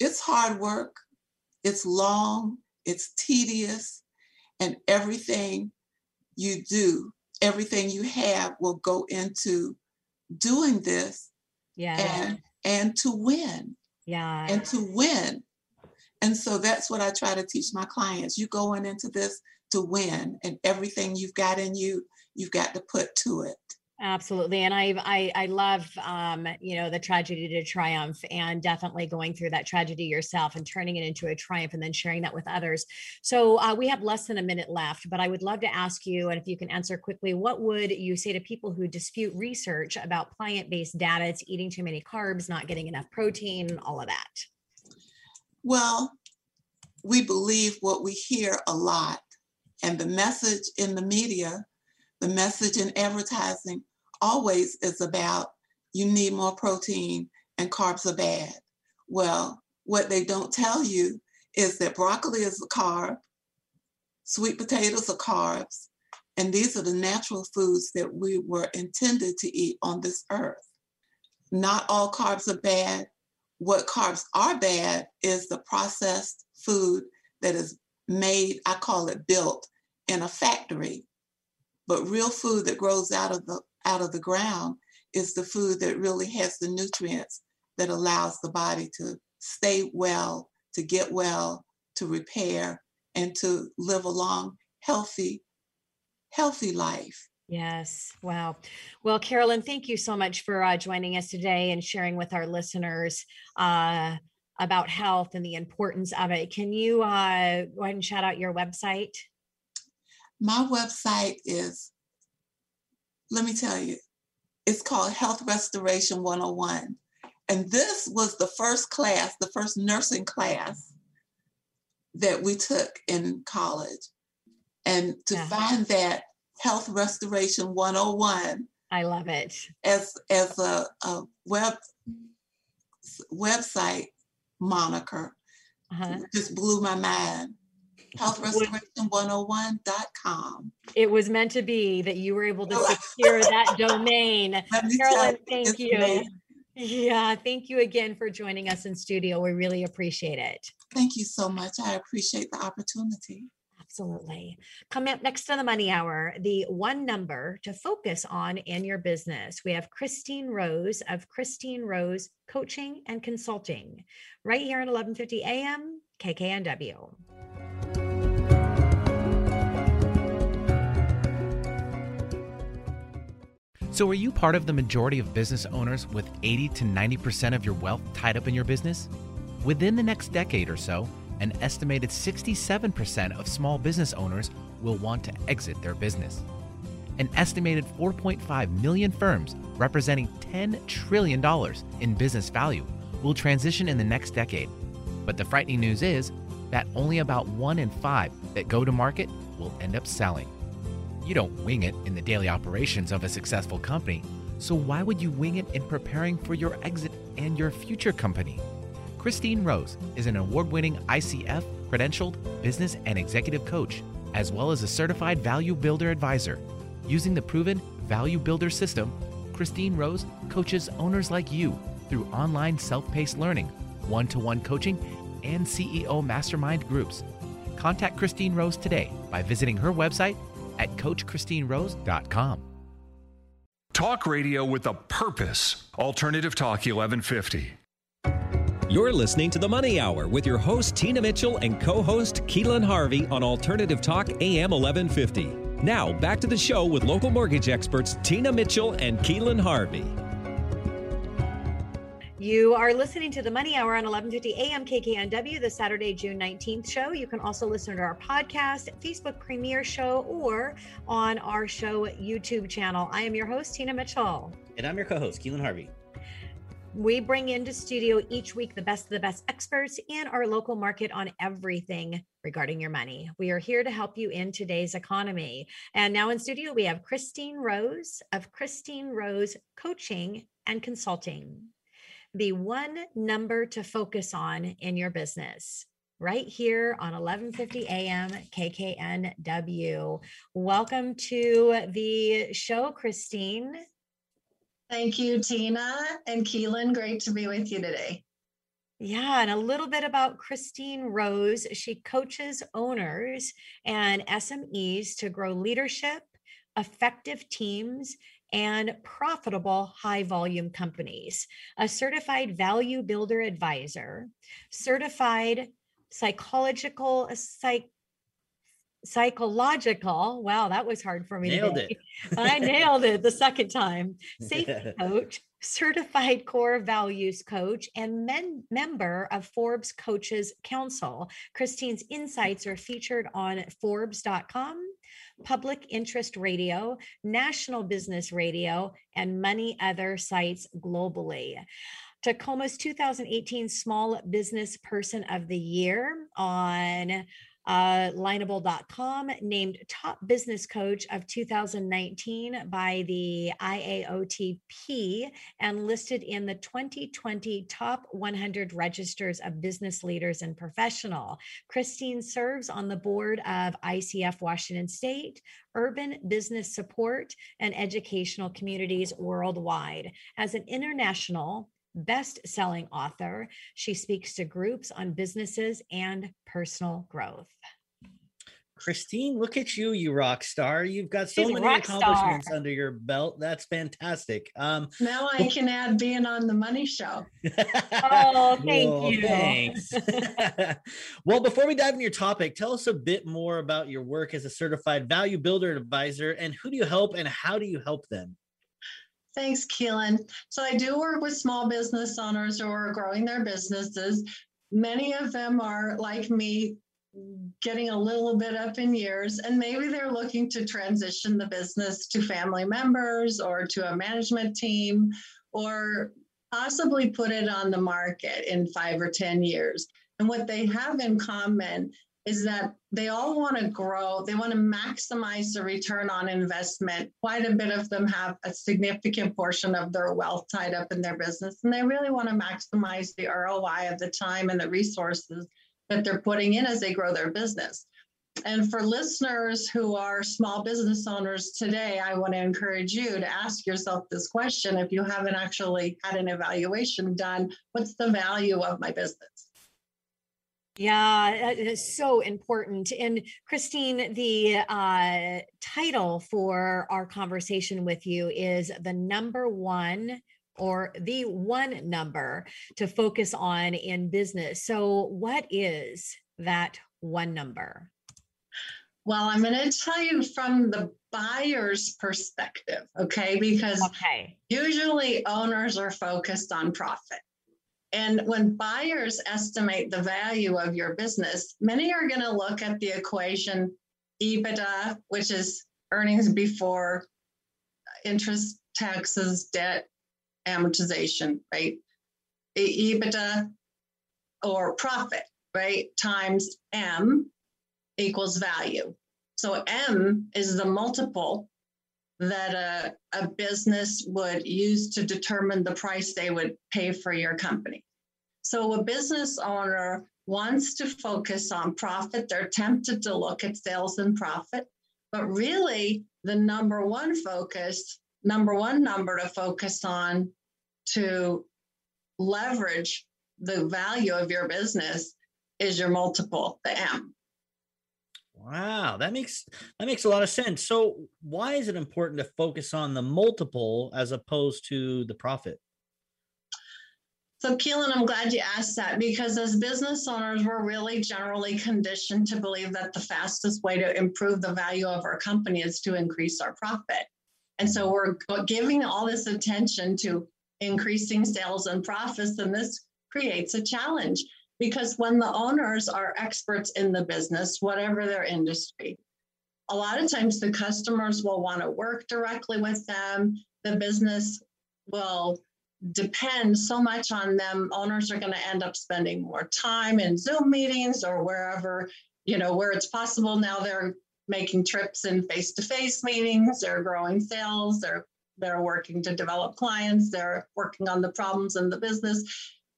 It's hard work, it's long, it's tedious, and everything you do, everything you have will go into doing this yeah. and, and to win yeah and to win. And so that's what i try to teach my clients. You going into this to win and everything you've got in you you've got to put to it Absolutely. And I, I, I love, um, you know, the tragedy to triumph and definitely going through that tragedy yourself and turning it into a triumph and then sharing that with others. So uh, we have less than a minute left, but I would love to ask you, and if you can answer quickly, what would you say to people who dispute research about plant-based data? It's eating too many carbs, not getting enough protein, all of that. Well, we believe what we hear a lot and the message in the media the message in advertising always is about you need more protein and carbs are bad. Well, what they don't tell you is that broccoli is a carb, sweet potatoes are carbs, and these are the natural foods that we were intended to eat on this earth. Not all carbs are bad. What carbs are bad is the processed food that is made, I call it built, in a factory but real food that grows out of the out of the ground is the food that really has the nutrients that allows the body to stay well, to get well, to repair, and to live a long, healthy, healthy life. Yes. Wow. Well, Carolyn, thank you so much for uh, joining us today and sharing with our listeners uh, about health and the importance of it. Can you uh, go ahead and shout out your website? My website is, let me tell you, it's called Health Restoration 101. And this was the first class, the first nursing class that we took in college. And to yeah. find that Health Restoration 101. I love it. As as a, a web website moniker uh-huh. just blew my mind healthrestoration101.com. It was meant to be that you were able to secure that domain. Carolyn, thank you. Amazing. Yeah, thank you again for joining us in studio. We really appreciate it. Thank you so much. I appreciate the opportunity. Absolutely. Coming up next on the Money Hour, the one number to focus on in your business. We have Christine Rose of Christine Rose Coaching and Consulting right here at 1150 AM KKNW. So, are you part of the majority of business owners with 80 to 90% of your wealth tied up in your business? Within the next decade or so, an estimated 67% of small business owners will want to exit their business. An estimated 4.5 million firms, representing $10 trillion in business value, will transition in the next decade. But the frightening news is that only about one in five that go to market will end up selling. You don't wing it in the daily operations of a successful company, so why would you wing it in preparing for your exit and your future company? Christine Rose is an award winning ICF credentialed business and executive coach, as well as a certified value builder advisor. Using the proven Value Builder system, Christine Rose coaches owners like you through online self paced learning, one to one coaching, and CEO mastermind groups. Contact Christine Rose today by visiting her website at CoachChristineRose.com. Talk radio with a purpose. Alternative Talk 1150. You're listening to the Money Hour with your host, Tina Mitchell, and co host, Keelan Harvey on Alternative Talk AM 1150. Now, back to the show with local mortgage experts Tina Mitchell and Keelan Harvey. You are listening to the Money Hour on 1150 AM KKNW, the Saturday, June 19th show. You can also listen to our podcast, Facebook premiere show, or on our show YouTube channel. I am your host, Tina Mitchell. And I'm your co host, Keelan Harvey. We bring into studio each week the best of the best experts in our local market on everything regarding your money. We are here to help you in today's economy. And now in studio, we have Christine Rose of Christine Rose Coaching and Consulting. The one number to focus on in your business right here on 1150 AM KKNW. Welcome to the show, Christine. Thank you, Tina and Keelan. Great to be with you today. Yeah, and a little bit about Christine Rose. She coaches owners and SMEs to grow leadership, effective teams, and profitable high volume companies. A certified value builder advisor, certified psychological psych psychological. Wow, that was hard for me. Nailed today. it. I nailed it the second time. Safety coach, certified core values coach, and men- member of Forbes Coaches Council. Christine's insights are featured on Forbes.com. Public Interest Radio, National Business Radio, and many other sites globally. Tacoma's 2018 Small Business Person of the Year on uh, lineable.com named top business coach of 2019 by the IAOTP and listed in the 2020 top 100 registers of business leaders and professional. Christine serves on the board of ICF Washington State, urban business support, and educational communities worldwide. As an international best selling author. She speaks to groups on businesses and personal growth. Christine, look at you, you rock star. You've got so She's many accomplishments star. under your belt. That's fantastic. Um, now I can add being on the money show. oh, thank well, you. Thanks. well, before we dive into your topic, tell us a bit more about your work as a certified value builder advisor and who do you help and how do you help them? Thanks, Keelan. So I do work with small business owners who are growing their businesses. Many of them are like me, getting a little bit up in years, and maybe they're looking to transition the business to family members or to a management team or possibly put it on the market in five or 10 years. And what they have in common is that they all want to grow. They want to maximize the return on investment. Quite a bit of them have a significant portion of their wealth tied up in their business, and they really want to maximize the ROI of the time and the resources that they're putting in as they grow their business. and for listeners who are small business owners today, I want to encourage you to ask yourself this question if you haven't actually had an evaluation done what's the value of my business? Yeah, it is so important. And Christine, the uh, title for our conversation with you is the number one or the one number to focus on in business. So, what is that one number? Well, I'm going to tell you from the buyer's perspective, okay? Because okay. usually owners are focused on profit. And when buyers estimate the value of your business, many are going to look at the equation EBITDA, which is earnings before interest, taxes, debt, amortization, right? EBITDA or profit, right? Times M equals value. So M is the multiple that a, a business would use to determine the price they would pay for your company. So a business owner wants to focus on profit. They're tempted to look at sales and profit, but really the number one focus, number one number to focus on to leverage the value of your business is your multiple, the M. Wow, that makes that makes a lot of sense. So, why is it important to focus on the multiple as opposed to the profit? So, Keelan, I'm glad you asked that because as business owners, we're really generally conditioned to believe that the fastest way to improve the value of our company is to increase our profit. And so, we're giving all this attention to increasing sales and profits, and this creates a challenge because when the owners are experts in the business, whatever their industry, a lot of times the customers will want to work directly with them. The business will depend so much on them. Owners are going to end up spending more time in Zoom meetings or wherever, you know, where it's possible. Now they're making trips in face-to-face meetings, they're growing sales, they're they're working to develop clients, they're working on the problems in the business.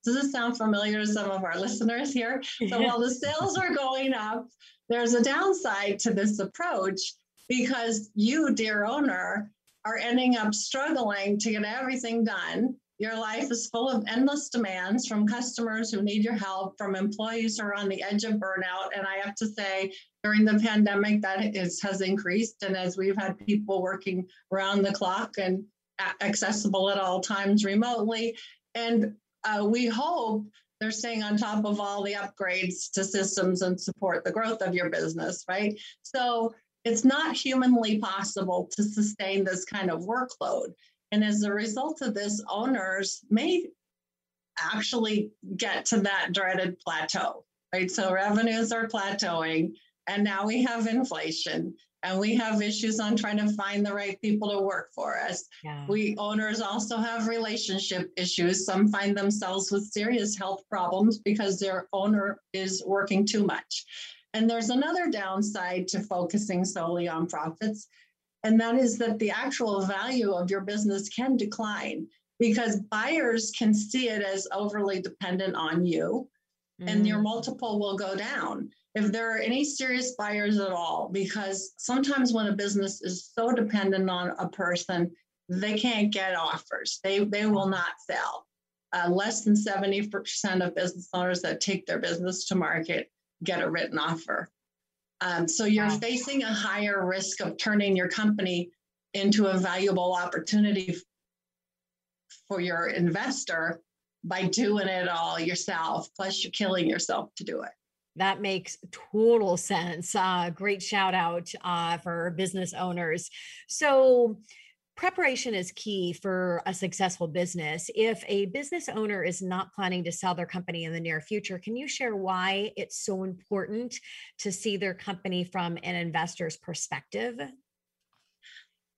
Does this sound familiar to some of our listeners here? So while the sales are going up, there's a downside to this approach because you, dear owner, are ending up struggling to get everything done. Your life is full of endless demands from customers who need your help, from employees who are on the edge of burnout. And I have to say, during the pandemic, that is, has increased. And as we've had people working around the clock and accessible at all times remotely, and uh, we hope they're staying on top of all the upgrades to systems and support the growth of your business, right? So it's not humanly possible to sustain this kind of workload. And as a result of this, owners may actually get to that dreaded plateau, right? So revenues are plateauing, and now we have inflation and we have issues on trying to find the right people to work for us. Yeah. We owners also have relationship issues. Some find themselves with serious health problems because their owner is working too much. And there's another downside to focusing solely on profits, and that is that the actual value of your business can decline because buyers can see it as overly dependent on you, mm. and your mm. multiple will go down if there are any serious buyers at all, because sometimes when a business is so dependent on a person, they can't get offers. They they will not sell. Uh, less than 70% of business owners that take their business to market get a written offer. Um, so you're wow. facing a higher risk of turning your company into a valuable opportunity for your investor by doing it all yourself. Plus, you're killing yourself to do it. That makes total sense. Uh, great shout out uh, for business owners. So, preparation is key for a successful business. If a business owner is not planning to sell their company in the near future, can you share why it's so important to see their company from an investor's perspective?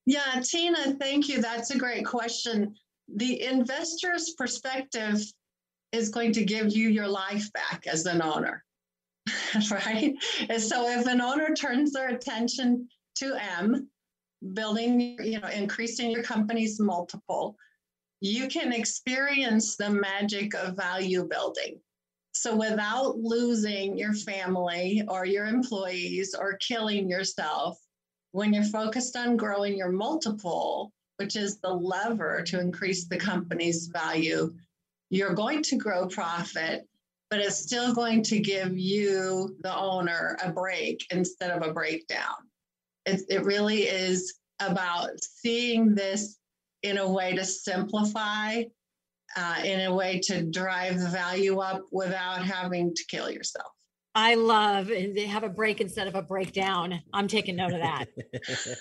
Yeah, Tina, thank you. That's a great question. The investor's perspective is going to give you your life back as an owner. right? And so if an owner turns their attention to M, building, you know, increasing your company's multiple, you can experience the magic of value building. So without losing your family or your employees or killing yourself, when you're focused on growing your multiple, which is the lever to increase the company's value, you're going to grow profit, but it's still going to give you, the owner, a break instead of a breakdown. It, it really is about seeing this in a way to simplify, uh, in a way to drive the value up without having to kill yourself. I love they have a break instead of a breakdown. I'm taking note of that.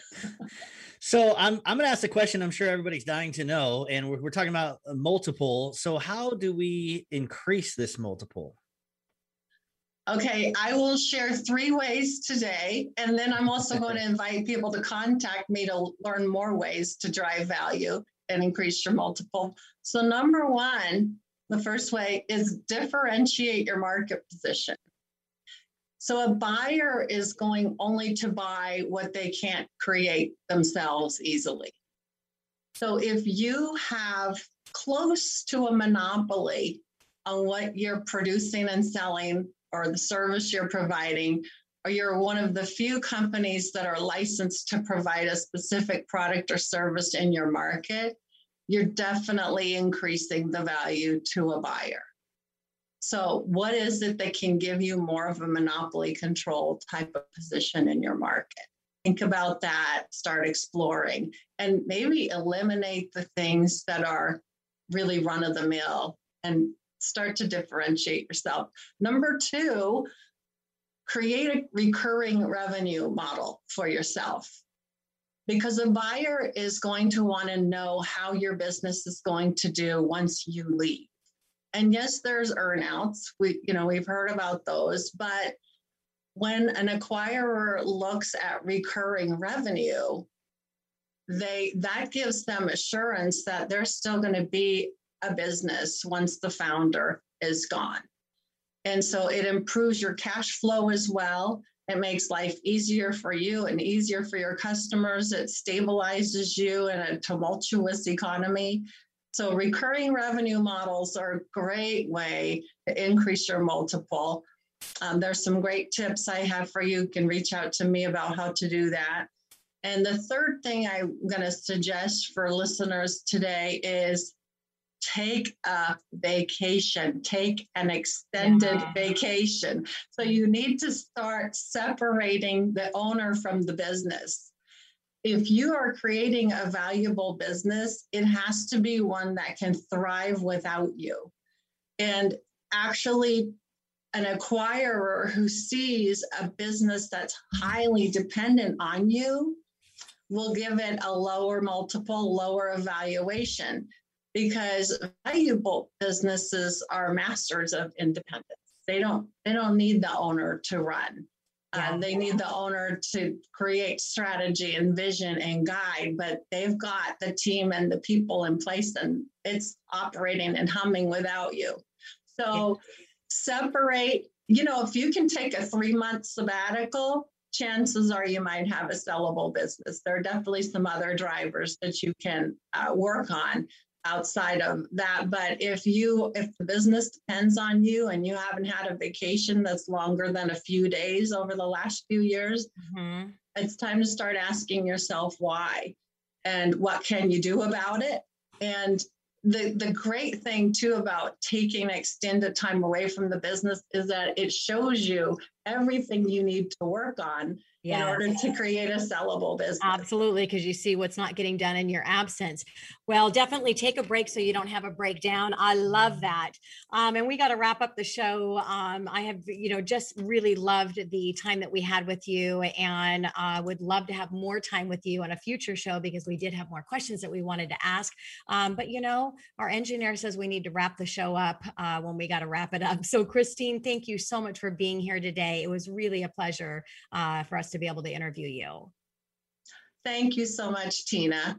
so I'm I'm gonna ask the question I'm sure everybody's dying to know, and we're, we're talking about uh, multiple. So how do we increase this multiple? Okay, I will share three ways today, and then I'm also going to invite people to contact me to learn more ways to drive value and increase your multiple. So, number one, the first way is differentiate your market position. So, a buyer is going only to buy what they can't create themselves easily. So, if you have close to a monopoly on what you're producing and selling or the service you're providing, or you're one of the few companies that are licensed to provide a specific product or service in your market, you're definitely increasing the value to a buyer. So, what is it that can give you more of a monopoly control type of position in your market? Think about that, start exploring, and maybe eliminate the things that are really run of the mill and start to differentiate yourself. Number two, create a recurring revenue model for yourself because a buyer is going to want to know how your business is going to do once you leave. And yes, there's earnouts. We, you know, we've heard about those, but when an acquirer looks at recurring revenue, they that gives them assurance that there's still going to be a business once the founder is gone. And so it improves your cash flow as well. It makes life easier for you and easier for your customers. It stabilizes you in a tumultuous economy. So, recurring revenue models are a great way to increase your multiple. Um, there's some great tips I have for you. You can reach out to me about how to do that. And the third thing I'm going to suggest for listeners today is take a vacation, take an extended yeah. vacation. So you need to start separating the owner from the business. If you are creating a valuable business, it has to be one that can thrive without you. And actually, an acquirer who sees a business that's highly dependent on you will give it a lower multiple, lower evaluation because valuable businesses are masters of independence. They don't they don't need the owner to run. Yeah. Um, they need the owner to create strategy and vision and guide, but they've got the team and the people in place and it's operating and humming without you. So yeah. separate, you know, if you can take a three month sabbatical, chances are you might have a sellable business. There are definitely some other drivers that you can uh, work on, outside of that. But if you, if the business depends on you and you haven't had a vacation that's longer than a few days over the last few years, mm-hmm. it's time to start asking yourself why and what can you do about it. And the, the great thing too about taking extended time away from the business is that it shows you everything you need to work on yes. in order to create a sellable business. Absolutely, because you see what's not getting done in your absence. Well, definitely take a break so you don't have a breakdown. I love that. Um, and we got to wrap up the show. Um, I have, you know, just really loved the time that we had with you and uh, would love to have more time with you on a future show because we did have more questions that we wanted to ask. Um, but, you know, our engineer says we need to wrap the show up uh, when we got to wrap it up. So, Christine, thank you so much for being here today. It was really a pleasure uh, for us to be able to interview you. Thank you so much, Tina.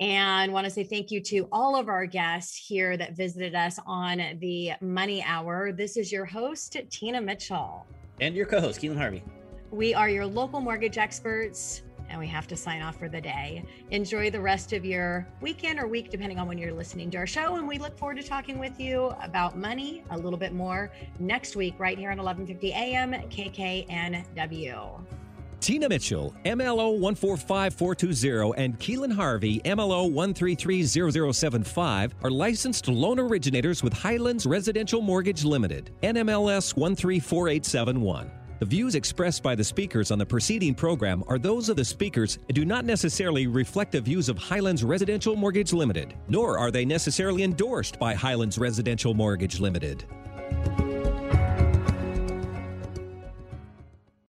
And want to say thank you to all of our guests here that visited us on the Money Hour. This is your host, Tina Mitchell. And your co host, Keelan Harvey. We are your local mortgage experts and we have to sign off for the day. Enjoy the rest of your weekend or week, depending on when you're listening to our show. And we look forward to talking with you about money a little bit more next week, right here on 1150 AM KKNW. Tina Mitchell, MLO 145420, and Keelan Harvey, MLO 1330075, are licensed loan originators with Highlands Residential Mortgage Limited, NMLS 134871. The views expressed by the speakers on the preceding program are those of the speakers and do not necessarily reflect the views of Highlands Residential Mortgage Limited, nor are they necessarily endorsed by Highlands Residential Mortgage Limited.